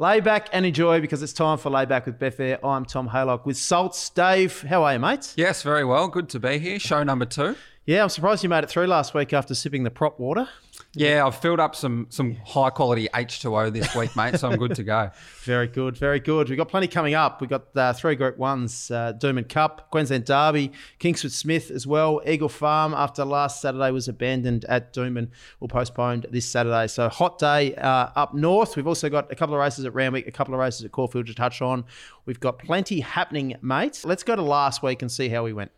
Lay back and enjoy because it's time for Layback with Betfair. I'm Tom Haylock with Salts. Dave, how are you, mate? Yes, very well. Good to be here. Show number two. Yeah, I'm surprised you made it through last week after sipping the prop water. Yeah, I've filled up some some high quality H2O this week, mate, so I'm good to go. Very good, very good. We've got plenty coming up. We've got uh, three Group 1s, uh, Cup, Queensland Derby, Kingsford Smith as well. Eagle Farm, after last Saturday was abandoned at Doomben, will postponed this Saturday. So hot day uh, up north. We've also got a couple of races at Randwick, a couple of races at Caulfield to touch on. We've got plenty happening, mate. Let's go to last week and see how we went.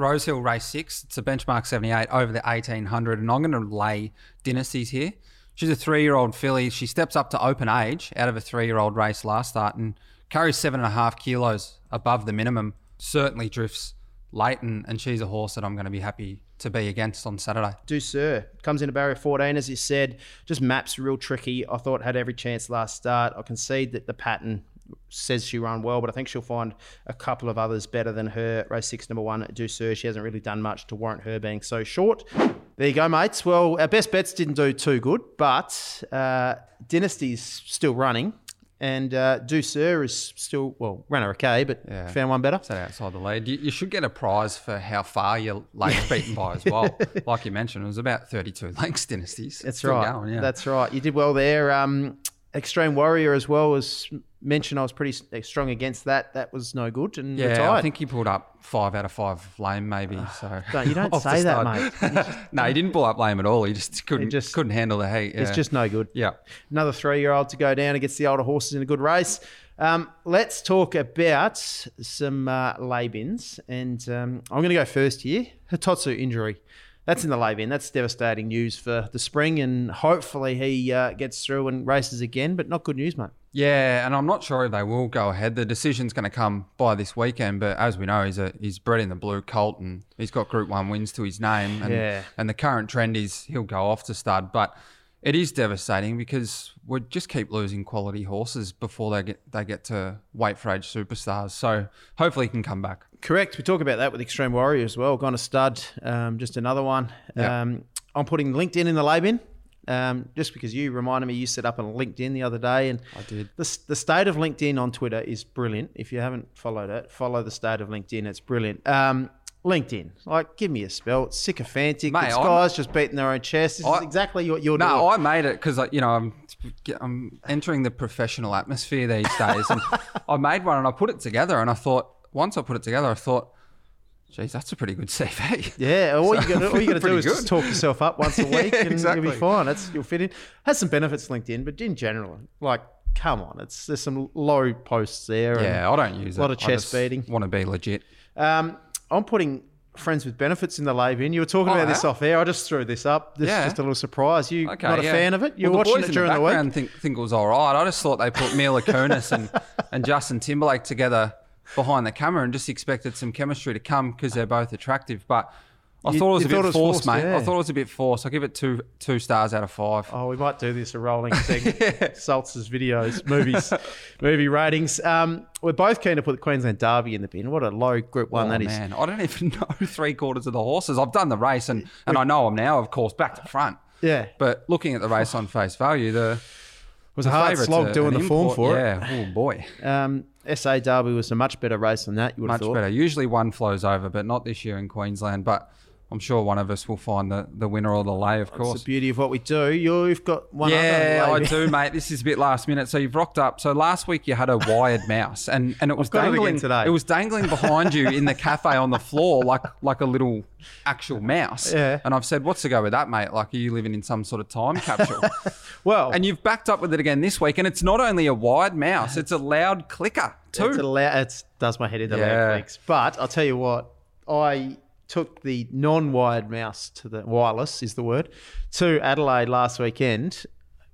Rosehill Race 6. It's a benchmark 78 over the 1800, and I'm going to lay Dynasties here. She's a three year old filly. She steps up to open age out of a three year old race last start and carries seven and a half kilos above the minimum. Certainly drifts late, and, and she's a horse that I'm going to be happy to be against on Saturday. Do sir. Comes into barrier 14, as you said. Just maps real tricky. I thought had every chance last start. I concede that the pattern says she run well, but I think she'll find a couple of others better than her. Race six, number one, Do Sir. She hasn't really done much to warrant her being so short. There you go, mates. Well, our best bets didn't do too good, but uh, Dynasty's still running. And uh, Do Sir is still, well, ran her okay, but yeah. found one better. Sat outside the lead. You, you, should get a prize for how far your late's beaten by as well. like you mentioned, it was about 32 lengths Dynasties. That's still right. Going, yeah. That's right. You did well there. Um, Extreme Warrior as well was mentioned. I was pretty eh, strong against that. That was no good and yeah, retired. I think he pulled up five out of five lame, maybe. So don't, you don't say that, mate. Just, no, he didn't pull up lame at all. He just couldn't he just couldn't handle the heat. Yeah. It's just no good. Yeah, another three-year-old to go down against the older horses in a good race. Um, let's talk about some uh, lay bins, and um, I'm going to go first here. Hitotsu injury that's in the lay bin. That's devastating news for the spring, and hopefully he uh, gets through and races again. But not good news, mate. Yeah, and I'm not sure if they will go ahead. The decision's going to come by this weekend, but as we know, he's a he's bred in the blue colt, and he's got Group One wins to his name. And, yeah. and the current trend is he'll go off to stud, but it is devastating because we just keep losing quality horses before they get they get to weight for age superstars. So hopefully he can come back. Correct. We talk about that with Extreme Warrior as well. Gone a stud. Um, just another one. Yep. Um, I'm putting LinkedIn in the lay bin. Um, just because you reminded me, you set up on LinkedIn the other day, and I did. The, the state of LinkedIn on Twitter is brilliant. If you haven't followed it, follow the state of LinkedIn. It's brilliant. Um, LinkedIn. Like, give me a spell. It's sycophantic. Mate, it's guys just beating their own chest. This I, is exactly what you're no, doing. No, I made it because, you know, I'm I'm entering the professional atmosphere these days. and I made one and I put it together. And I thought, once I put it together, I thought, geez, that's a pretty good CV. Yeah, all so you got to do is just talk yourself up once a week and exactly. you'll be fine. That's, you'll fit in. Has some benefits, LinkedIn, but in general, like, come on. It's There's some low posts there. Yeah, I don't use it. A lot of chest beating. want to be legit. Um, I'm putting friends with benefits in the lay in. You were talking oh, about this off air. I just threw this up. This yeah. is just a little surprise. You okay, not a yeah. fan of it? You're well, watching it during the, the week. Think think it was all right. I just thought they put Mila Kunis and and Justin Timberlake together behind the camera and just expected some chemistry to come because they're both attractive, but. I you, thought it was a bit forced, forced, mate. Yeah. I thought it was a bit forced. I give it two two stars out of five. Oh, we might do this a rolling thing. yeah. Videos, movies, movie ratings. Um, we're both keen to put the Queensland Derby in the bin. What a low Group One oh, that man. is. I don't even know three quarters of the horses. I've done the race and and I know them now, of course, back to front. Yeah. But looking at the race on face value, the was a hard slog doing the import, form for yeah. it. Yeah. Oh boy. Um, SA Derby was a much better race than that. You would much have thought. better. Usually one flows over, but not this year in Queensland. But I'm sure one of us will find the, the winner or the lay, of course. That's the beauty of what we do. You've got one Yeah, I do, mate. This is a bit last minute. So you've rocked up. So last week you had a wired mouse and, and it was dangling it today. It was dangling behind you in the cafe on the floor like like a little actual mouse. Yeah. And I've said, What's to go with that, mate? Like are you living in some sort of time capsule? well And you've backed up with it again this week, and it's not only a wired mouse, it's a loud clicker too. It's a loud it does my head into yeah. loud clicks. But I'll tell you what, I took the non-wired mouse to the wireless is the word to Adelaide last weekend.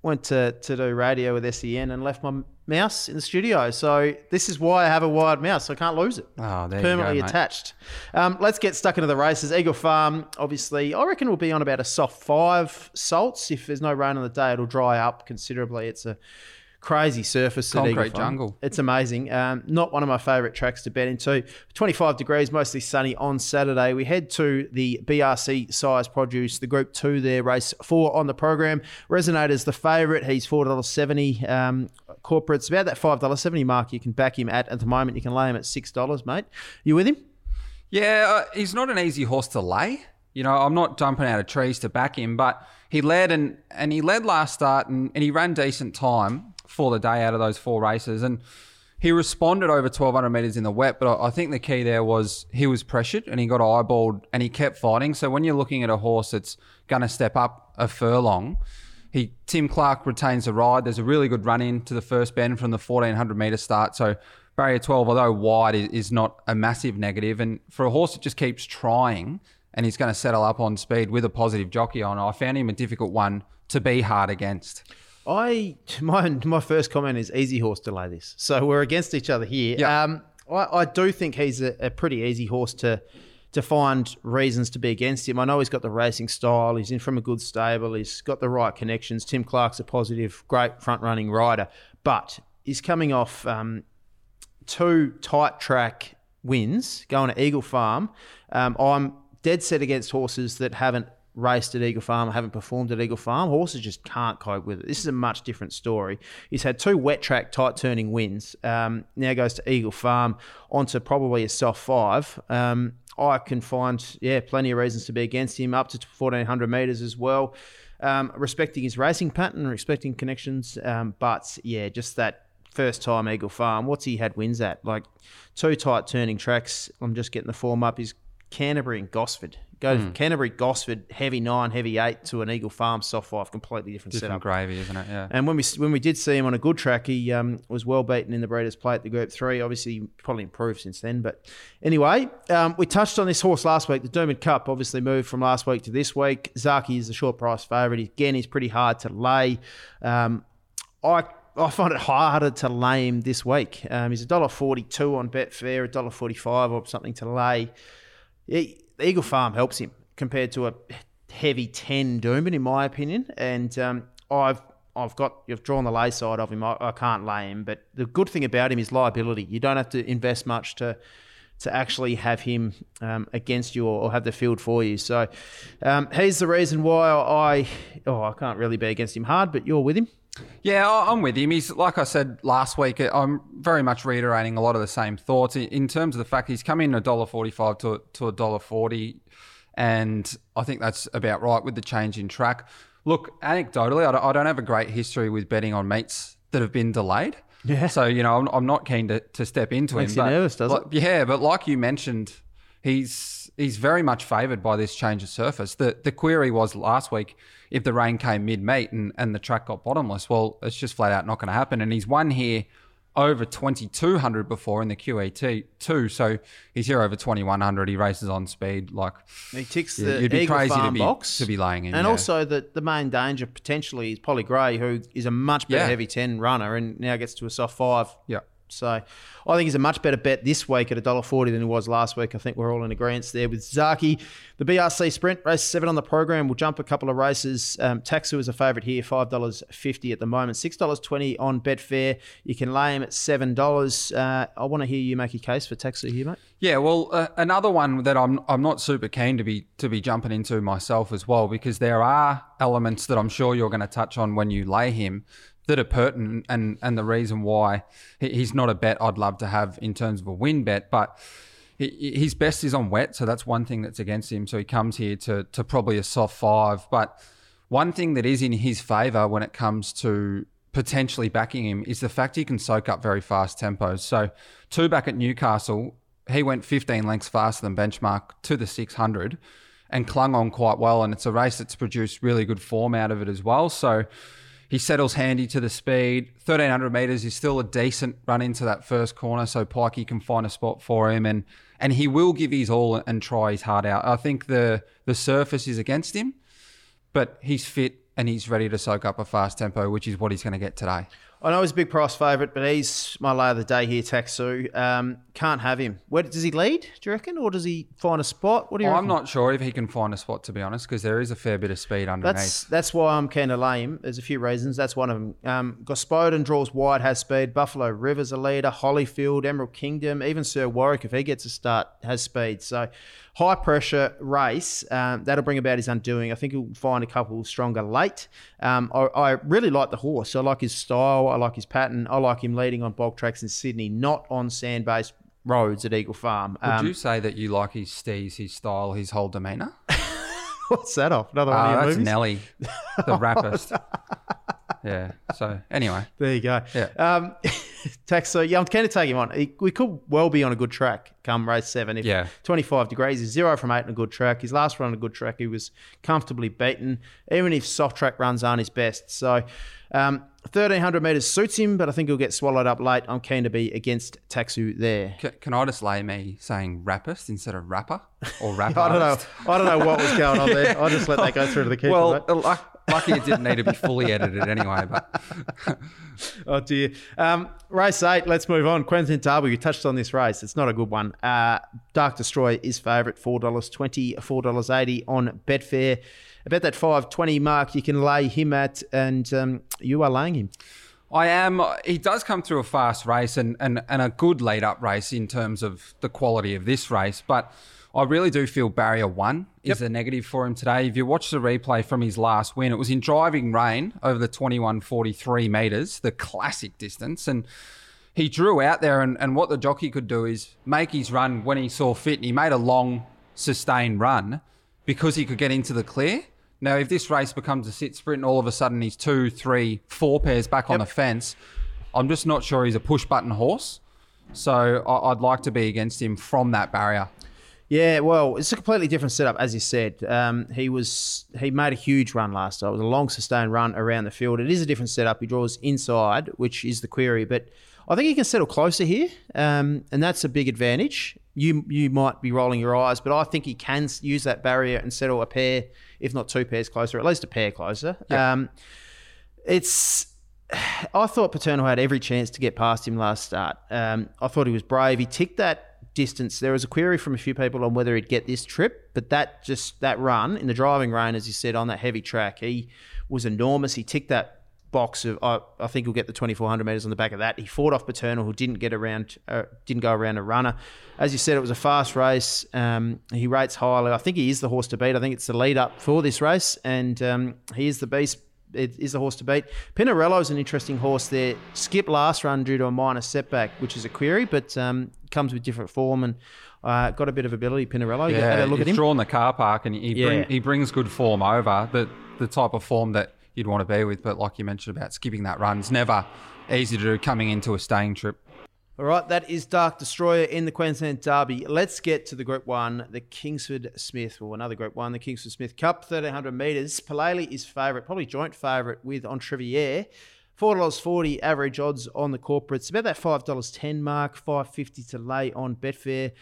Went to, to do radio with SEN and left my mouse in the studio. So this is why I have a wired mouse. So I can't lose it. Oh, there Permanently you go, attached. Um, let's get stuck into the races. Eagle Farm, obviously, I reckon will be on about a soft five salts. If there's no rain on the day, it'll dry up considerably. It's a crazy surface Concrete jungle. It's amazing. Um, not one of my favourite tracks to bet into. 25 degrees, mostly sunny on Saturday. We head to the BRC Sires' Produce, the Group 2 there, race 4 on the program. Resonator's the favourite. He's $4.70. Um, corporates about that five dollar seventy mark. You can back him at at the moment. You can lay him at six dollars, mate. You with him? Yeah, uh, he's not an easy horse to lay. You know, I'm not jumping out of trees to back him, but he led and and he led last start and, and he ran decent time for the day out of those four races and he responded over 1200 meters in the wet, but I think the key there was he was pressured and he got eyeballed and he kept fighting. So when you're looking at a horse that's going to step up a furlong, he Tim Clark retains the ride. There's a really good run in to the first bend from the 1400 meter start. So barrier 12, although wide, is not a massive negative. And for a horse that just keeps trying and he's going to settle up on speed with a positive jockey on, I found him a difficult one to be hard against. I my my first comment is easy horse delay this. So we're against each other here. Yeah. Um, I, I do think he's a, a pretty easy horse to to find reasons to be against him. I know he's got the racing style. He's in from a good stable. He's got the right connections. Tim Clark's a positive, great front running rider, but he's coming off um, two tight track wins going to Eagle Farm. Um, I'm dead set against horses that haven't raced at Eagle Farm, haven't performed at Eagle Farm. Horses just can't cope with it. This is a much different story. He's had two wet track, tight turning wins. Um, now goes to Eagle Farm onto probably a soft five. Um, I can find, yeah, plenty of reasons to be against him, up to 1400 metres as well. Um, respecting his racing pattern, respecting connections. Um, but yeah, just that first time Eagle Farm, what's he had wins at? Like two tight turning tracks. I'm just getting the form up. He's Canterbury and Gosford. Go from Canterbury, Gosford, heavy nine, heavy eight to an Eagle Farm soft five, completely different, Different setup. gravy, isn't it? Yeah. And when we when we did see him on a good track, he um, was well beaten in the Breeders' Plate the Group Three. Obviously, probably improved since then. But anyway, um, we touched on this horse last week. The Doomben Cup obviously moved from last week to this week. Zaaki is the short price favourite. Again, he's pretty hard to lay. Um, I I find it harder to lay him this week. Um, he's a dollar forty two on Betfair, a dollar forty five or something to lay. He- Eagle Farm helps him compared to a heavy ten Doomben, in my opinion. And um, I've I've got you've drawn the lay side of him. I, I can't lay him, but the good thing about him is liability. You don't have to invest much to to actually have him um, against you or, or have the field for you. So um, he's the reason why I oh I can't really be against him hard, but you're with him. Yeah, I'm with him. He's like I said last week. Uh, I'm very much reiterating a lot of the same thoughts in- terms of the fact he's come in a dollar forty-five to to a dollar forty, and I think that's about right with the change in track. Look, anecdotally, I don't, have a great history with betting on meets that have been delayed. Yeah. So you know, I'm, I'm not keen to, to step into Makes him. you but nervous, does like- Yeah, but like you mentioned, he's he's very much favoured by this change of surface. The the query was last week if the rain came mid meet and, and the track got bottomless. Well, it's just flat out not going to happen. And he's won here over 2200 before in the QET too. So he's here over 2100. He races on speed. Like He ticks the you'd be Eagle crazy to be- box to be laying him, and yeah. also the the main danger potentially is Polly Gray, who is a much better Yeah. heavy ten runner and now gets to a soft five. yeah. So I think he's a much better bet this week at $1.40 than he was last week. I think we're all in agreement there with Zaaki. The BRC Sprint, race seven on the program. We'll jump a couple of races. Um, Taxu is a favourite here, $5.50 at the moment, $6.20 on Betfair. You can lay him at $7. Uh, I want to hear you make a case for Taxu here, mate. Yeah, well, uh, another one that I'm I'm not super keen to be to be jumping into myself as well because there are elements that I'm sure you're going to touch on when you lay him that are pertinent and and the reason why he's not a bet I'd love to have in terms of a win bet, but his best is on wet, so that's one thing that's against him. So he comes here to to probably a soft five, but one thing that is in his favour when it comes to potentially backing him is the fact he can soak up very fast tempos. So two back at Newcastle, he went 15 lengths faster than benchmark to the 600 and clung on quite well. And it's a race that's produced really good form out of it as well. So he settles handy to the speed. 1300 meters is still a decent run into that first corner. So Pikey can find a spot for him and, and he will give his all and try his heart out. I think the, the surface is against him but he's fit and he's ready to soak up a fast tempo, which is what he's going to get today. I know he's a big price favourite, but he's my lay of the day here, Taxu. Um, can't have him. Where does he lead? Do you reckon, or does he find a spot? What do you? I'm not sure if he can find a spot, to be honest, because there is a fair bit of speed underneath. That's that's why I'm keen to lay him. There's a few reasons. That's one of them. Um, Gospodin draws wide, has speed. Buffalo River's a leader. Hollyfield, Emerald Kingdom, even Sir Warwick, if he gets a start, has speed. So high pressure race. Um, that'll bring about his undoing. I think he'll find a couple stronger late. Um, I, I really like the horse. I like his style. I like his pattern. I like him leading on bog tracks in Sydney, not on sand-based roads at Eagle Farm. Would Um, you say that you like his steez, his style, his whole demeanour? what's that off? Another one Ah, of your that's movies? Nelly, the rapist. Yeah. So anyway, There you go. Yeah. Um, Tax, so yeah, I'm keen to take him on. He- We could well be on a good track come race seven. If Yeah. 25 degrees is zero from eight on a good track. His last run on a good track, he was comfortably beaten, even if soft track runs aren't his best. So um, 1300 metres suits him, but I think he'll get swallowed up late. I'm keen to be against Taxu there. can, can I just lay me saying rapist instead of rapper or rapper? I don't know. I don't know what was going on there. I'll just let that go through to the keeper. Well, lucky it didn't need to be fully edited anyway. But Oh dear. Um, race eight. Let's move on. Queensland Derby. You touched on this race. It's not a good one. Uh, Dark Destroyer is favourite. Four dollars twenty. Four dollars eighty on Betfair. About that five twenty mark, you can lay him at, and um, you are laying him. I am. He does come through a fast race and, and, and a good lead up race in terms of the quality of this race. But I really do feel barrier one is a negative for him today. If you watch the replay from his last win, it was in driving rain over the 2143 metres, the classic distance. And he drew out there, and, and what the jockey could do is make his run when he saw fit. And he made a long, sustained run because he could get into the clear. Now, if this race becomes a sit sprint and all of a sudden he's two, three, four pairs back on the fence, I'm just not sure he's a push button horse. So I'd like to be against him from that barrier. Yeah, well, it's a completely different setup, as you said. Um, he was he made a huge run last time. It was a long, sustained run around the field. It is a different setup. He draws inside, which is the query, but I think he can settle closer here, um, and that's a big advantage. You you might be rolling your eyes, but I think he can use that barrier and settle a pair, if not two pairs closer, at least a pair closer. Um, it's I thought Paterno had every chance to get past him last start. Um, I thought he was brave. He ticked that distance. There was a query from a few people on whether he'd get this trip, but that just that run in the driving rain, as you said, on that heavy track, he was enormous. He ticked that box of I, I think he'll get the 2400 meters on the back of that. He fought off Paternal, who didn't get around, uh, didn't go around a runner. As you said, it was a fast race. Um, he rates highly. I think he is the horse to beat. I think it's the lead up for this race, and um, he is the beast is the horse to beat. Pinarello's an interesting horse there. Skip last run due to a minor setback, which is a query, but um, comes with different form and uh, got a bit of ability. Pinarello, you had a look at him. drawn the car park and he, Yeah. bring, he brings good form over, the, the type of form that you'd want to be with. But like you mentioned about skipping that run's never easy to do coming into a staying trip. All right, that is Dark Destroyer in the Queensland Derby. Let's get to the Group One, the Kingsford Smith, or another Group One, the Kingsford Smith Cup, thirteen hundred metres. Palele is favourite, probably joint favourite with Entrevier. Four dollars forty average odds on the corporates. About that five dollars ten mark, five fifty to lay on Betfair.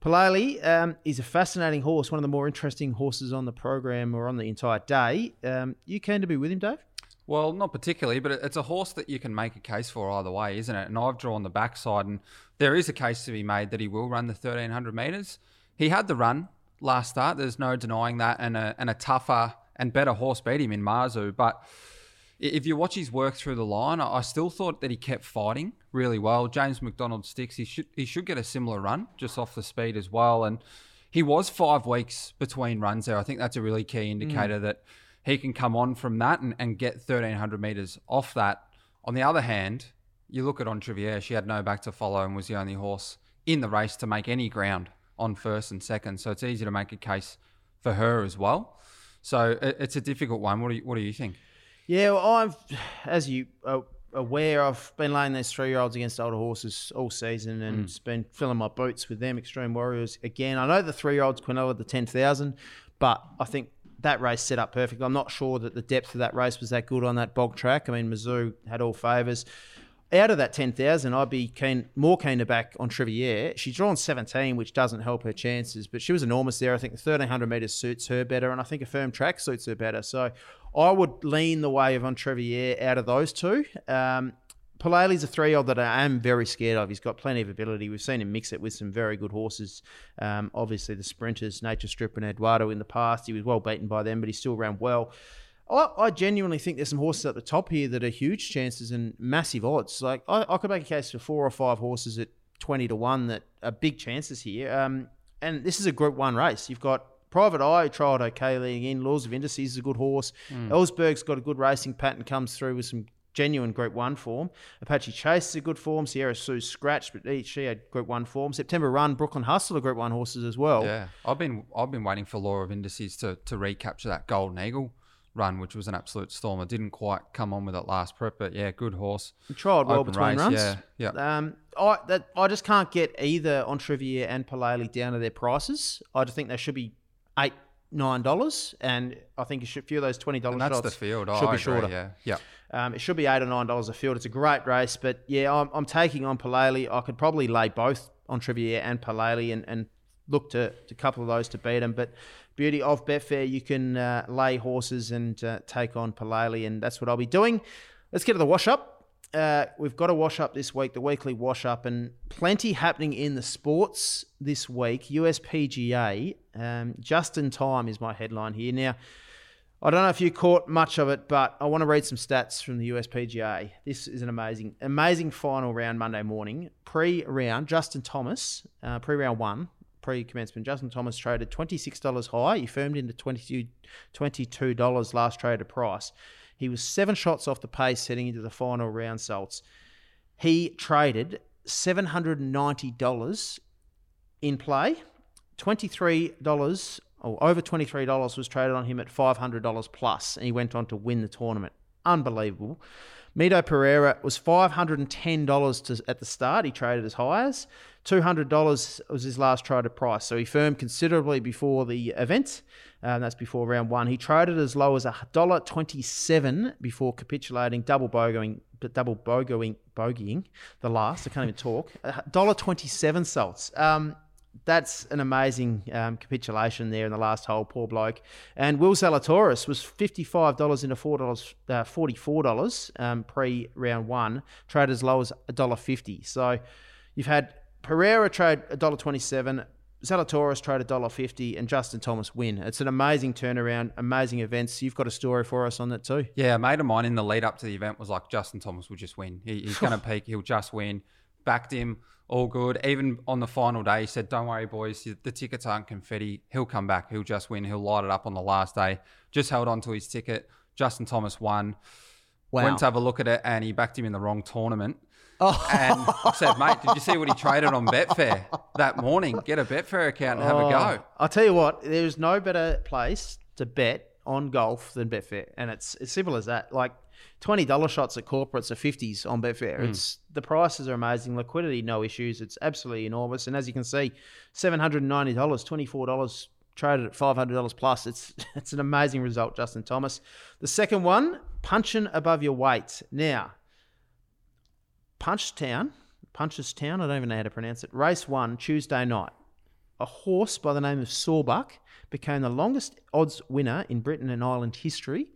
Palele um, is a fascinating horse, one of the more interesting horses on the program or on the entire day. Um, you keen to be with him, Dave? Well, not particularly, but it's a horse that you can make a case for either way, isn't it? And I've drawn the backside, and there is a case to be made that he will run the 1300 metres. He had the run last start, there's no denying that, and a, and a tougher and better horse beat him in Mazu. But if you watch his work through the line, I I still thought that he kept fighting really well. James McDonald sticks, he should, he should get a similar run just off the speed as well. And he was five weeks between runs there. I think that's a really key indicator mm. that he can come on from that and, and get 1300 metres off that. On the other hand, you look at Entrevier, she had no back to follow and was the only horse in the race to make any ground on first and second. So it's easy to make a case for her as well. So it, it's a difficult one. What do you, what do you think? Yeah, well, I've, as you are aware, I've been laying these three-year-olds against older horses all season and it's been filling my boots with them. Extreme Warriors again. I know the three-year-olds Quinella the ten thousand, but I think that race set up perfectly. I'm not sure that the depth of that race was that good on that bog track. I mean, Mazu had all favours. Out of that ten thousand, I'd be keen, more keen to back Entrevier. She's drawn seventeen, which doesn't help her chances, but she was enormous there. I think the thirteen hundred meters suits her better, and I think a firm track suits her better. So I would lean the way of Entrevier out of those two. Um, Palele's a three-year-old that I am very scared of. He's got plenty of ability. We've seen him mix it with some very good horses. Um, obviously, the sprinters, Nature Strip and Eduardo in the past. He was well beaten by them, but he still ran well. I, I genuinely think there's some horses at the top here that are huge chances and massive odds. Like I, I could make a case for four or five horses at twenty to one that are big chances here. Um, and this is a Group One race. You've got Private Eye who trialled okay leading in. Laws of Indices is a good horse. Ellsberg's got a good racing pattern. Comes through with some genuine Group One form. Apache Chase is a good form. Sierra Sue scratched, but he- she had Group One form. September Run, Brooklyn Hustle are Group One horses as well. Yeah, I've been I've been waiting for Law of Indices to to recapture that Golden Eagle run, which was an absolute storm. I didn't quite come on with it last prep, but yeah, good horse. He trialled well Open between race, runs. yeah, yeah. Um, I that I just can't get either Entrevier and Palele down to their prices. I just think they should be eight, nine dollars, and I think a few of those twenty dollars that's shots the field. I should be agree, shorter. Yeah, yeah. Um, it should be eight or nine dollars a field. It's a great race, but yeah, I'm, I'm taking on Palele. I could probably lay both Entrevier and Palele and, and look to, a couple of those to beat them. But beauty of Betfair, you can uh, lay horses and uh, take on Palele, and that's what I'll be doing. Let's get to the wash up. Uh, we've got a wash up this week, the weekly wash up, and plenty happening in the sports this week. USPGA, um, just in time is my headline here. Now, I don't know if you caught much of it, but I want to read some stats from the USPGA. This is an amazing, amazing final round Monday morning. Pre round, Justin Thomas, uh, pre round one, pre commencement, Justin Thomas traded $26 high. He firmed into $22, $22 last traded price. He was seven shots off the pace heading into the final round salts. He traded $790 in play. $23 or over $23 was traded on him at $500 plus, and he went on to win the tournament. Unbelievable. Mito Pereira was $510 to, at the start. He traded as high as $200 was his last traded price. So he firmed considerably before the event. Uh, that's before round one. He traded as low as $1.27 before capitulating, double bogeying, double bogeying, bogeying the last. I can't even talk. $1.27 salts. Um, that's an amazing um, capitulation there in the last hole, poor bloke. And Will Zalatoris was $55 into $4, uh, $44 um, pre round one, traded as low as $1.50. So you've had Pereira trade $1.27, Zalatoris trade $1.50, and Justin Thomas win. It's an amazing turnaround, amazing events. You've got a story for us on that too. Yeah, a mate of mine in the lead up to the event was like, Justin Thomas will just win. He, he's going to peak. He'll just win. Backed him, all good. Even on the final day, he said, Don't worry, boys. The tickets aren't confetti. He'll come back. He'll just win. He'll light it up on the last day. Just held on to his ticket. Justin Thomas won. Wow. Went to have a look at it and he backed him in the wrong tournament. Oh. And I said, mate, did you see what he traded on Betfair that morning? Get a Betfair account and have a oh. go. I'll tell you what, there's no better place to bet on golf than Betfair. And it's as simple as that. Like $20 shots at corporates are 50s on Betfair. Hmm. It's the prices are amazing, liquidity no issues. It's absolutely enormous. And as you can see, $790, $24 traded at $500 plus. It's it's an amazing result, Justin Thomas. The second one, punching above your weight. Now, Punchtown, Punchestown, I don't even know how to pronounce it. Race one, Tuesday night. A horse by the name of Sawbuck became the longest odds winner in Britain and Ireland history.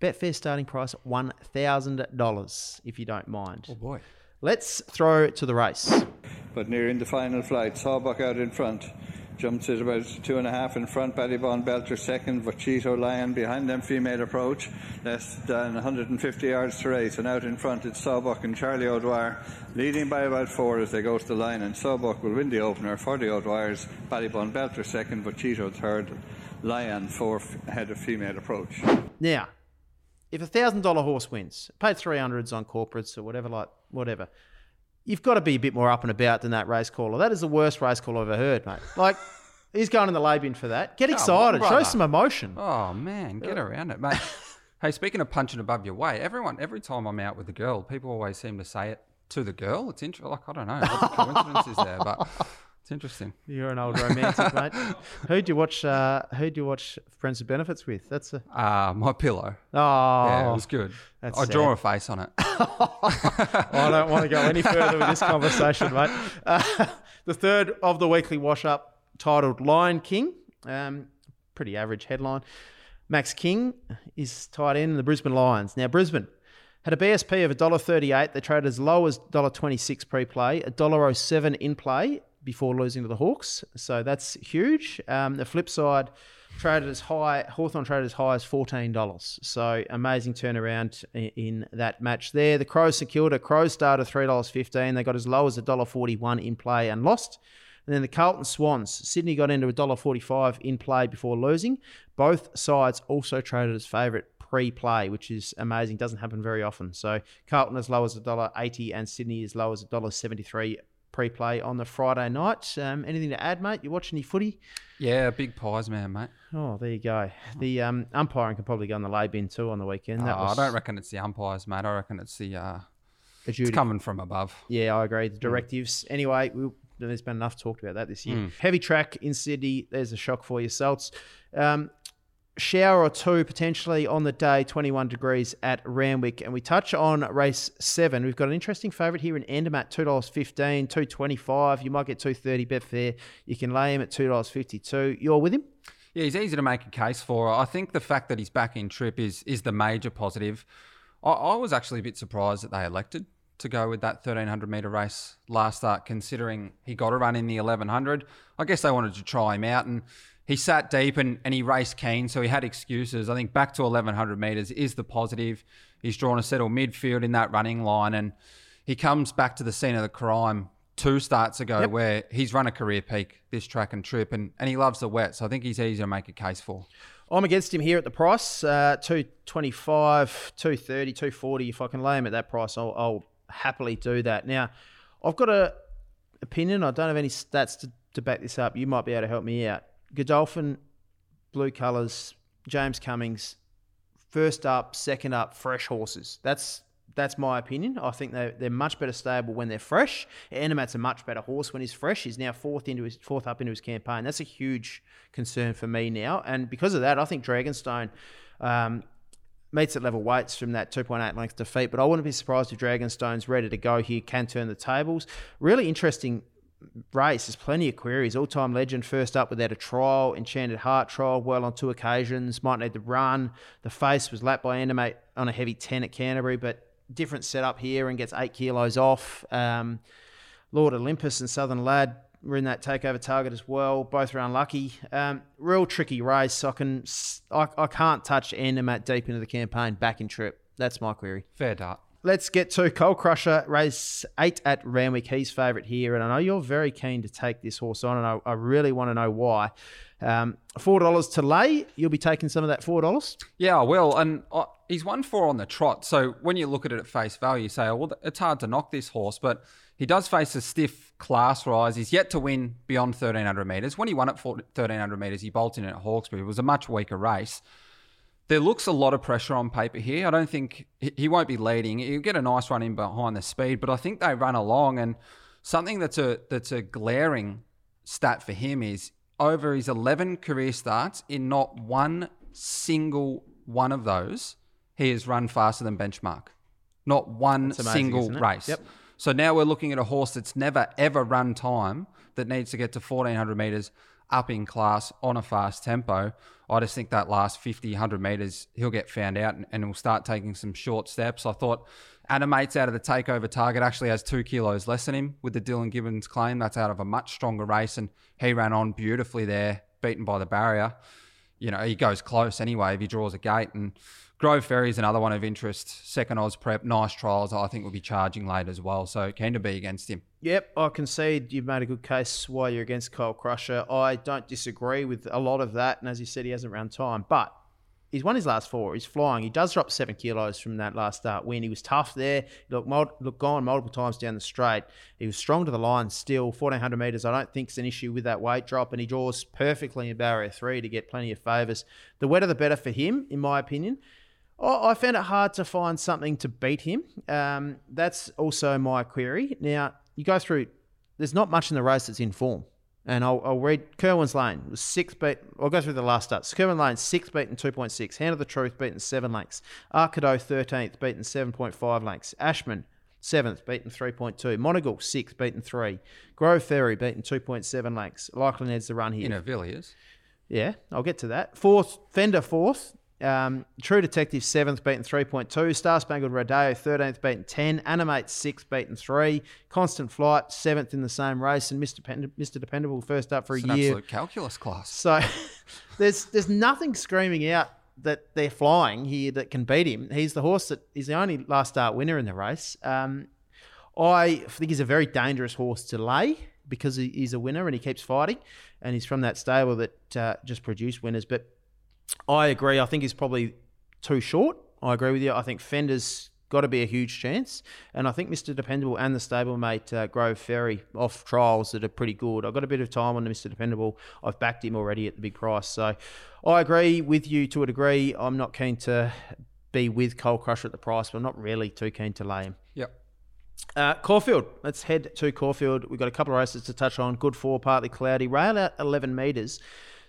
Betfair starting price $1,000, if you don't mind. Oh, boy. Let's throw to the race. But nearing the final flight, Sawbuck out in front. Jumps at about two and a half in front. Ballybon Belter second. Vachito Lion behind them. Female approach. Less than 150 yards to race. And out in front it's Sawbuck and Charlie O'Dwyer leading by about four as they go to the line. And Sawbuck will win the opener for the O'Dwyers. Ballybon Belter second. Vachito third. Lion fourth ahead of female approach. Now, if a thousand dollar horse wins, paid three hundreds on corporates or whatever, like whatever, you've got to be a bit more up and about than that race caller. That is the worst race call I've ever heard, mate. Like he's going in the lay bin for that. Get excited, show some emotion. Oh man, get around it, mate. hey, speaking of punching above your weight, everyone every time I'm out with a girl, people always seem to say it to the girl. It's interesting. Like I don't know what the coincidence is there, but it's interesting. You're an old romantic, mate. Who'd you watch? Uh, who'd you watch Friends with Benefits with? That's a Uh, my pillow. oh. Yeah, it was good. I draw a face on it. I don't want to go any further with this conversation, mate. Uh, the third of the weekly wash up, titled Lion King. Um, pretty average headline. Max King is tied in the Brisbane Lions. Now, Brisbane had a BSP of $1.38. They traded as low as $1.26 pre play, $1.07 in play before losing to the Hawks. So that's huge. Um, the flip side, traded as high, Hawthorn traded as high as $14. So amazing turnaround i- in that match there. The Crows secured a Crows started $3.15. They got as low as $1.41 in play and lost. And then the Carlton Swans, Sydney got into $1.45 in play before losing. Both sides also traded as favourite pre-play, which is amazing. Doesn't happen very often. So Carlton as low as a dollar eighty and Sydney as low as a dollar seventy-three pre-play on the Friday night. Um, anything to add, mate? You watching any footy? Yeah, big pies man, mate. Oh, there you go. The um, umpiring can probably go on the lay bin too on the weekend. That Oh, was I don't reckon it's the umpires, mate. I reckon it's the uh, it's coming from above. Yeah, I agree. The directives. Anyway, we, there's been enough talked about that this year. Mm. Heavy track in Sydney. There's a shock for you, Salts. Um, shower or two potentially on the day, 21 degrees at Randwick. And we touch on race seven. We've got an interesting favourite here in Andermatt, $2.15, 225 You might get 230 Betfair. You can lay him at $2.52. You're with him? Yeah, he's easy to make a case for. I think the fact that he's back in trip is is the major positive. I, I was actually a bit surprised that they elected to go with that 1300 meter race last start, considering he got a run in the 1100. I guess they wanted to try him out, and he sat deep and, and he raced keen, so he had excuses. I think back to 1100 meters is the positive. He's drawn a settled midfield in that running line, and he comes back to the scene of the crime two starts ago Yep. where he's run a career peak this track and trip and, and he loves the wet so i think he's easy to make a case for I'm against him here at the price, uh, 225, 230, 240. If I can lay him at that price, I'll, I'll happily do that. Now, I've got a opinion. I don't have any stats to, to back this up. You might be able to help me out. Godolphin, blue colours, James Cummings, first up, second up, fresh horses. That's that's my opinion. I think they they're much better stable when they're fresh. Andermatt's a much better horse when he's fresh. He's now fourth into his fourth up into his campaign. That's a huge concern for me now, and because of that, I think Dragonstone. Um, meets at level weights from that 2.8 length defeat, but I wouldn't be surprised if Dragonstone's ready to go here, can turn the tables. Really interesting race. There's plenty of queries. All time legend first up without a trial. Enchanted Heart trial well on two occasions. Might need to run. The face was lapped by Animate on a heavy 10 at Canterbury, but different setup here and gets eight kilos off. Um, Lord Olympus and Southern Lad were in that takeover target as well. Both are unlucky. Um, real tricky race. I can I, I can't touch Andermatt deep into the campaign back in trip. That's my query. fair dart Let's get to Coal Crusher, race eight at Randwick. He's favourite here, and I know you're very keen to take this horse on, and I, I really want to know why. Um, four dollars to lay. You'll be taking some of that four dollars. Yeah, I will. And uh, he's won four on the trot. So when you look at it at face value, you say, oh, well, it's hard to knock this horse, but he does face a stiff class rise. He's yet to win beyond 1300 metres. When he won at 1300 metres, he bolted in at Hawkesbury. It was a much weaker race. There looks a lot of pressure on paper here. I don't think he- won't be leading. He'll get a nice run in behind the speed, but I think they run along. And something that's a that's a glaring stat for him is over his 11 career starts, in not one single one of those, he has run faster than benchmark. Not one amazing, single race. Yep. So now we're looking at a horse that's never ever run time that needs to get to 1400 meters up in class on a fast tempo. I just think that last 50, 100 meters, he'll get found out and, and he'll start taking some short steps. I thought Animates out of the takeover target actually has two kilos less than him with the Dylan Gibbons claim. That's out of a much stronger race and he ran on beautifully there, beaten by the barrier. You know, he goes close anyway if he draws a gate. And Grove Ferry is another one of interest. Second Oz prep, nice trials. I think will be charging late as well. So keen to be against him. Yep, I concede you've made a good case why you're against Coal Crusher. I don't disagree with a lot of that, and as you said, he hasn't run time, but he's won his last four. He's flying. He does drop seven kilos from that last start win. He was tough there. He looked, mul- looked gone multiple times down the straight. He was strong to the line still. 1400 metres, I don't think is an issue with that weight drop, and he draws perfectly in barrier three to get plenty of favours. The wetter the better for him, in my opinion. I I found it hard to find something to beat him. Um, that's also my query. Now, you go through, there's not much in the race that's in form. And I'll, I'll read Kerwin's Lane was six beat. I'll go through the last starts. Kerwin Lane six beaten two point six. Hand of the Truth beaten seven lengths. Arcado thirteenth beaten seven point five lengths. Ashman seventh beaten three point two. Monagle sixth beaten three. Grove Ferry beaten two point seven lengths. Likely needs the run here. You know, Villiers. Yeah, I'll get to that. Fourth, Fender fourth. Um, True Detective seventh, beaten 3.2. Star Spangled Rodeo 13th, beaten 10. Animate sixth, beaten 3. Constant Flight seventh in the same race. And Mr. Depend- Mr. Dependable first up for It's a year. absolute calculus class. So there's there's nothing screaming out that they're flying here that can beat him. He's the horse that he's the only last start winner in the race. Um, I think he's a very dangerous horse to lay because he- he's a winner and he keeps fighting, and he's from that stable that uh, just produced winners. But I agree. I think he's probably too short. I agree with you. I think Fender's got to be a huge chance. And I think Mr. Dependable and the stablemate uh, Grove Ferry off trials that are pretty good. I've got a bit of time on Mr. Dependable. I've backed him already at the big price. So I agree with you to a degree. I'm not keen to be with Coal Crusher at the price, but I'm not really too keen to lay him. Yep. Uh, Caulfield. Let's head to Caulfield. We've got a couple of races to touch on. Good four, partly cloudy. Rail out 11 metres.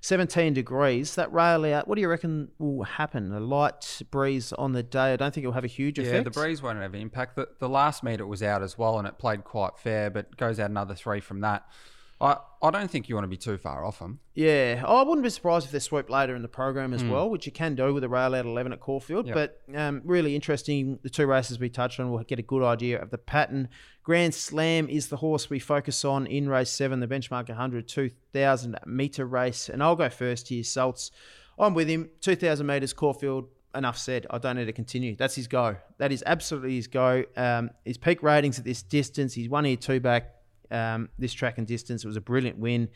17 degrees. That rail out, what do you reckon will happen? A light breeze on the day. I don't think it'll have a huge effect. Yeah, the breeze won't have an impact. The, the last meet it was out as well, and it played quite fair, but goes out another three from that. I, I don't think you want to be too far off them. Yeah, oh, I wouldn't be surprised if they swoop later in the program as well, which you can do with a rail out 11 at Caulfield. Yep. But um, really interesting. The two races we touched on, we'll get a good idea of the pattern. Grand Slam is the horse we focus on in race seven, the benchmark 100, 2,000 metre race. And I'll go first here, Salts. I'm with him. 2,000 metres, Caulfield. Enough said. I don't need to continue. That's his go. That is absolutely his go. Um, his peak ratings at this distance. He's one here, two back. Um, this track and distance. It was a brilliant win.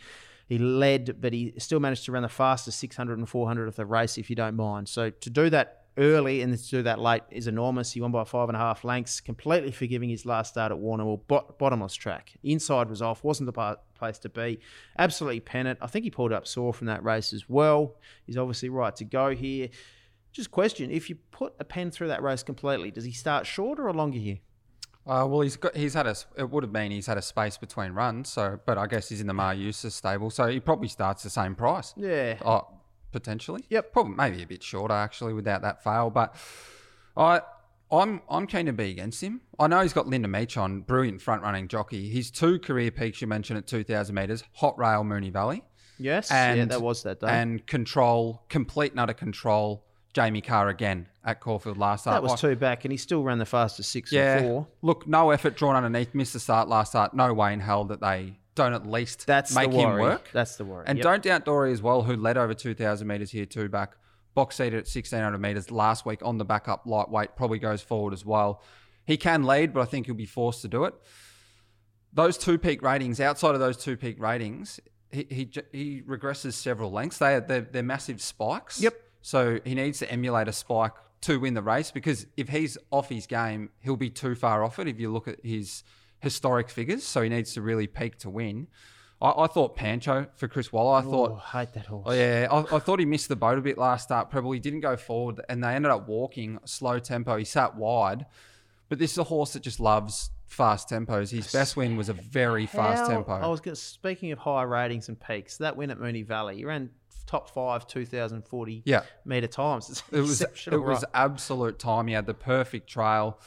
He led, but he still managed to run the fastest 600 and 400 of the race, if you don't mind. So to do that early and to do that late is enormous. He won by five and a half lengths, completely forgiving his last start at Warrnambool. Bot- bottomless track. Inside was off, wasn't the pa- place to be. Absolutely pennant. I think he pulled up sore from that race as well. He's obviously right to go here. Just question: If you put a pen through that race completely, does he start shorter or longer here? Uh, well, he's got he's had a it would have been he's had a space between runs, so but I guess he's in the Maher stable, so he probably starts the same price. Yeah. Oh, potentially. Yep. Probably maybe a bit shorter actually without that fail, but I I'm I'm keen to be against him. I know he's got Linda Meech on, brilliant front running jockey. His two career peaks you mentioned at 2,000 metres, Hot Rail Moonee Valley, Yes. and yeah, that was that day. and control, complete and utter control. Jamie Kah again at Caulfield last start. that was two back, and he still ran the fastest six yeah. and four. Look, no effort drawn underneath. Missed the start last start. No way in hell that they don't at least That's make him work. That's the worry. And Yep. don't doubt Dory as well, who led over 2,000 metres here, two back. Box seated at 1,600 metres last week on the backup lightweight, probably goes forward as well. He can lead, but I think he'll be forced to do it. Those two peak ratings, outside of those two peak ratings, he, he, he regresses several lengths. They are, they're, they're massive spikes. Yep. So he needs to emulate a spike to win the race because if he's off his game, he'll be too far off it if you look at his historic figures. So he needs to really peak to win. I, I thought Pancho for Chris Waller. I thought Oh, I hate that horse. Oh yeah, I, I thought he missed the boat a bit last start. Probably didn't go forward, and they ended up walking slow tempo. He sat wide, but this is a horse that just loves fast tempos. His best win was a very fast How- tempo. I was gonna, speaking of high ratings and peaks. That win at Moonee Valley, he ran top five, two thousand forty yeah, meter times. It's it was it was absolute time. He had the perfect trail,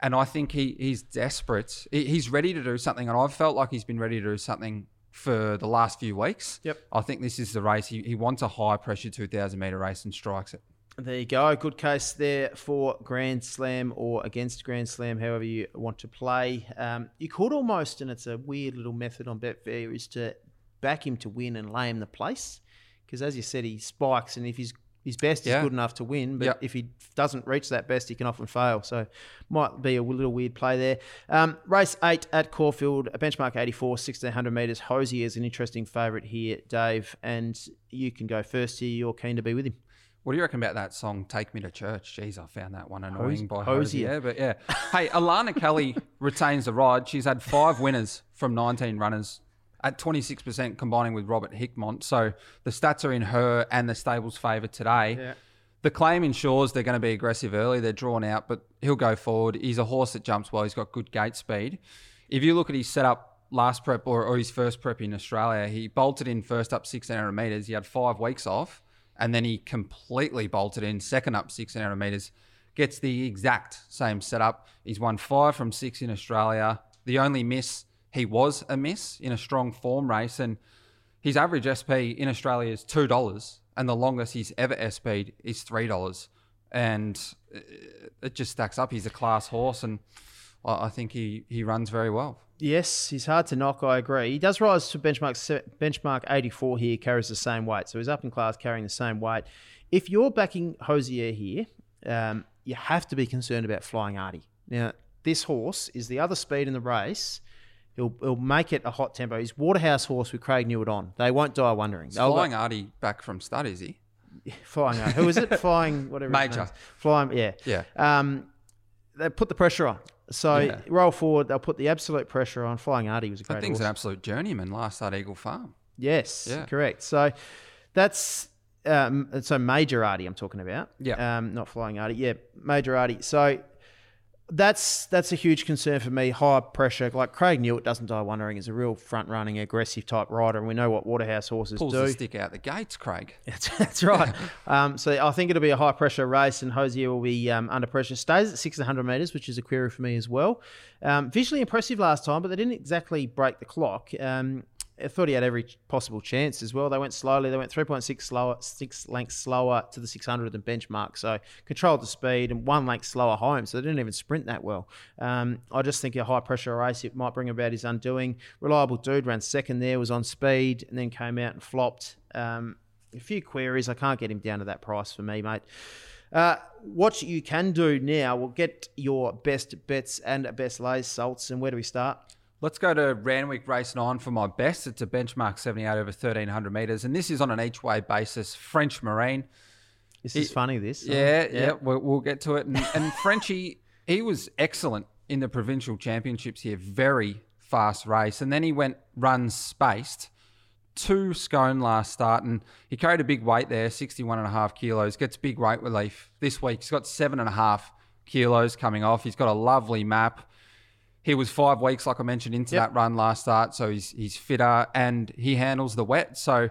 and I think he he's desperate. He, he's ready to do something, and I've felt like he's been ready to do something for the last few weeks. Yep. I think this is the race. He, he wants a high pressure two thousand meter race and strikes it. There you go. Good case there for Grand Slam or against Grand Slam, however you want to play. Um, you could almost, and it's a weird little method on Betfair, is to back him to win and lay him the place. Because as you said, he spikes, and if his his best Yeah. is good enough to win, but Yeah. if he doesn't reach that best, he can often fail. So might be a little weird play there. Um, race eight at Caulfield, a benchmark 84, 1600 metres. Hosier is an interesting favourite here, Dave, and you can go first here. You're keen to be with him. What do you reckon about that song, Take Me to Church? Jeez, I found that one annoying by Hozier. Hozier. But yeah. Hey, Alana Kelly retains the ride. She's had five winners from 19 runners at 26%, combining with Robert Hickmott. So the stats are in her and the stable's favour today. Yeah. The claim ensures they're going to be aggressive early. They're drawn out, but he'll go forward. He's a horse that jumps well. He's got good gate speed. If you look at his setup last prep or, or his first prep in Australia, he bolted in first up 1600 metres. He had five weeks off, and then he completely bolted in second up 1600 metres. Gets the exact same setup. He's won five from six in Australia. The only miss, he was a miss in a strong form race, and his average SP in Australia is two dollars, and the longest he's ever SP'd is three dollars, and it- it just stacks up. He's a class horse, and I I think he he runs very well. Yes, he's hard to knock. I agree. He does rise to benchmark benchmark 84 here, carries the same weight. So he's up in class carrying the same weight. If you're backing Hosier here, um, you have to be concerned about Flying Artie. Now, this horse is the other speed in the race. He'll, he'll make it a hot tempo. He's Waterhouse horse with Craig Newitt on. They won't die wondering. Is They'll go- Flying Artie back from stud, is he? Flying Artie. Who is it? Flying whatever. Major. Flying. Yeah. Yeah. Um, they put the pressure on. So Yeah. roll forward. They'll put the absolute pressure on. Flying Artie was a great That thing's horse. an absolute journeyman last start Eagle Farm. Yes, Yeah. correct. So that's um, so major Artie I'm talking about. Yeah. Um, not flying Artie. Yeah, major Artie. So that's that's a huge concern for me. High pressure, like Craig Newitt doesn't die wondering, is a real front running, aggressive type rider, and we know what Waterhouse horses Pulls do. the stick out the gates, Craig. That's, that's right. um, so I think it'll be a high pressure race, and Hozier will be um, under pressure. Stays at 600 metres, which is a query for me as well. Um, visually impressive last time, but they didn't exactly break the clock. Um, I thought he had every possible chance as well. They went slowly. They went 3.6 slower, six lengths slower to the 600 than benchmark. So controlled the speed and one length slower home. So they didn't even sprint that well. Um, I just think a high pressure race it might bring about his undoing. Reliable dude ran second there, was on speed, and then came out and flopped. Um, a few queries. I can't get him down to that price for me, mate. Uh, what you can do now, we'll get your best bets and best lays, Salts, and where do we start? Let's go to Randwick Race 9 for my best. It's a benchmark 78 over 1,300 metres, and this is on an each way basis. French Marine. This is funny. This, Yeah, yeah, we'll, we'll get to it. And, and Frenchie, he was excellent in the provincial championships here. Very fast race. And then he went runs spaced. Two scone last start, and he carried a big weight there, 61 and a half kilos. Gets big weight relief this week. He's got seven and a half kilos coming off. He's got a lovely map. He was five weeks, like I mentioned, into Yep. that run last start, so he's he's fitter and he handles the wet. So,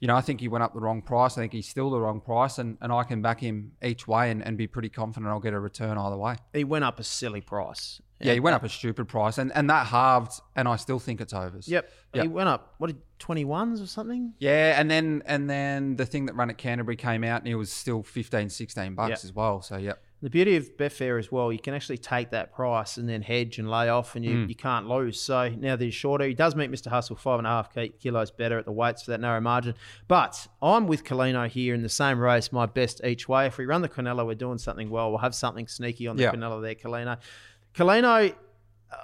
you know, I think he went up the wrong price. I think he's still the wrong price, and, and I can back him each way and, and be pretty confident I'll get a return either way. he went up a silly price. Yeah, he went up a stupid price, and, and that halved, and I still think it's overs. Yep. Yep. He went up. What did twenty ones or something? Yeah, and then and then the thing that ran at Canterbury came out, and it was still 15, 16 bucks Yep. as well. So, yep. The beauty of Betfair as well, you can actually take that price and then hedge and lay off, and you, Hmm. you can't lose. So now that he's shorter, he does meet Mr. Hustle five and a half kilos better at the weights for that narrow margin. But I'm with Colino here in the same race, my best each way. If we run the Quinella, we're doing something well. We'll have something sneaky on the Yeah. Quinella there, Colino. Colino,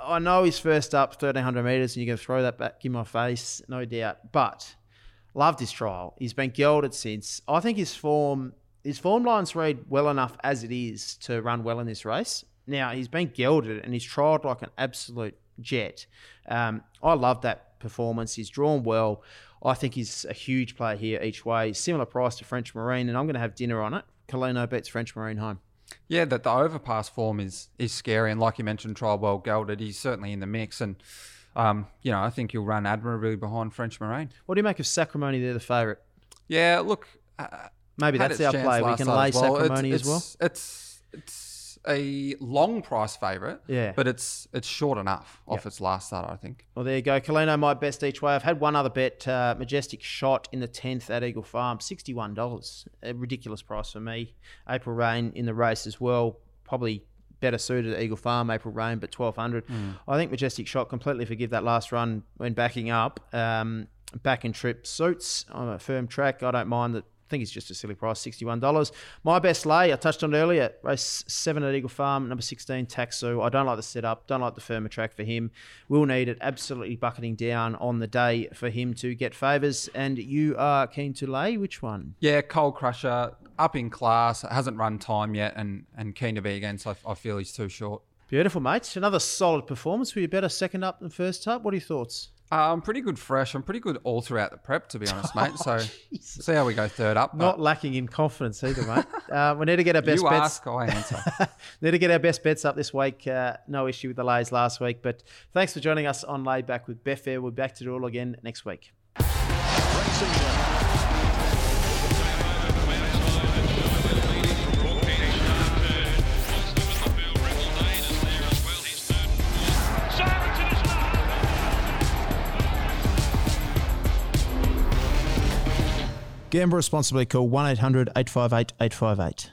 I know he's first up 1300 metres, and you're going to throw that back in my face, no doubt. But loved his trial. He's been gelded since. I think his form his form lines read well enough as it is to run well in this race. Now he's been gelded and he's trialled like an absolute jet. Um, I love that performance. He's drawn well. I think he's a huge player here each way. Similar price to French Marine, and I'm going to have dinner on it. Colino bets French Marine home. Yeah, that the overpass form is is scary, and like you mentioned, trial well gelded. He's certainly in the mix, and um, you know I think he'll run admirably behind French Marine. What do you make of Sacrimony? They're the favourite. Yeah, look, uh, Maybe that's our play. We can lay well. Sacrimony it's, as well. It's, it's a long price favourite, Yeah. but it's it's short enough off Yep. its last start, I think. Well, there you go. Colino, my best each way. I've had one other bet, uh, Majestic Shot in the 10th at Eagle Farm, $61. A ridiculous price for me. April Rain in the race as well. Probably better suited at Eagle Farm, April Rain, but 1200 I think Majestic Shot completely forgive that last run when backing up. Um, back in trip suits on a firm track. I don't mind that. I think it's just a silly price, $61. My best lay, I touched on it earlier, race 7 at Eagle Farm, number 16, Taxu. I don't like the setup, don't like the firmer track for him. Will need it absolutely bucketing down on the day for him to get favours. And you are keen to lay which one? Yeah, Coal Crusher up in class, hasn't run time yet, and and keen to be against. I, I feel he's too short. Beautiful, mates. Another solid performance. Were you better second up than first up? What are your thoughts? Uh, I'm pretty good fresh. I'm pretty good all throughout the prep, to be honest, mate. So see how we go third up. Not lacking in confidence either, mate. uh, we need to get our best you bets. ask, I answer. Need to get our best bets up this week. Uh, no issue with the lays last week, but thanks for joining us on Lay Back with Betfair. We'll be back to do it all again next week. Gamble responsibly. Call 1 800 858 858.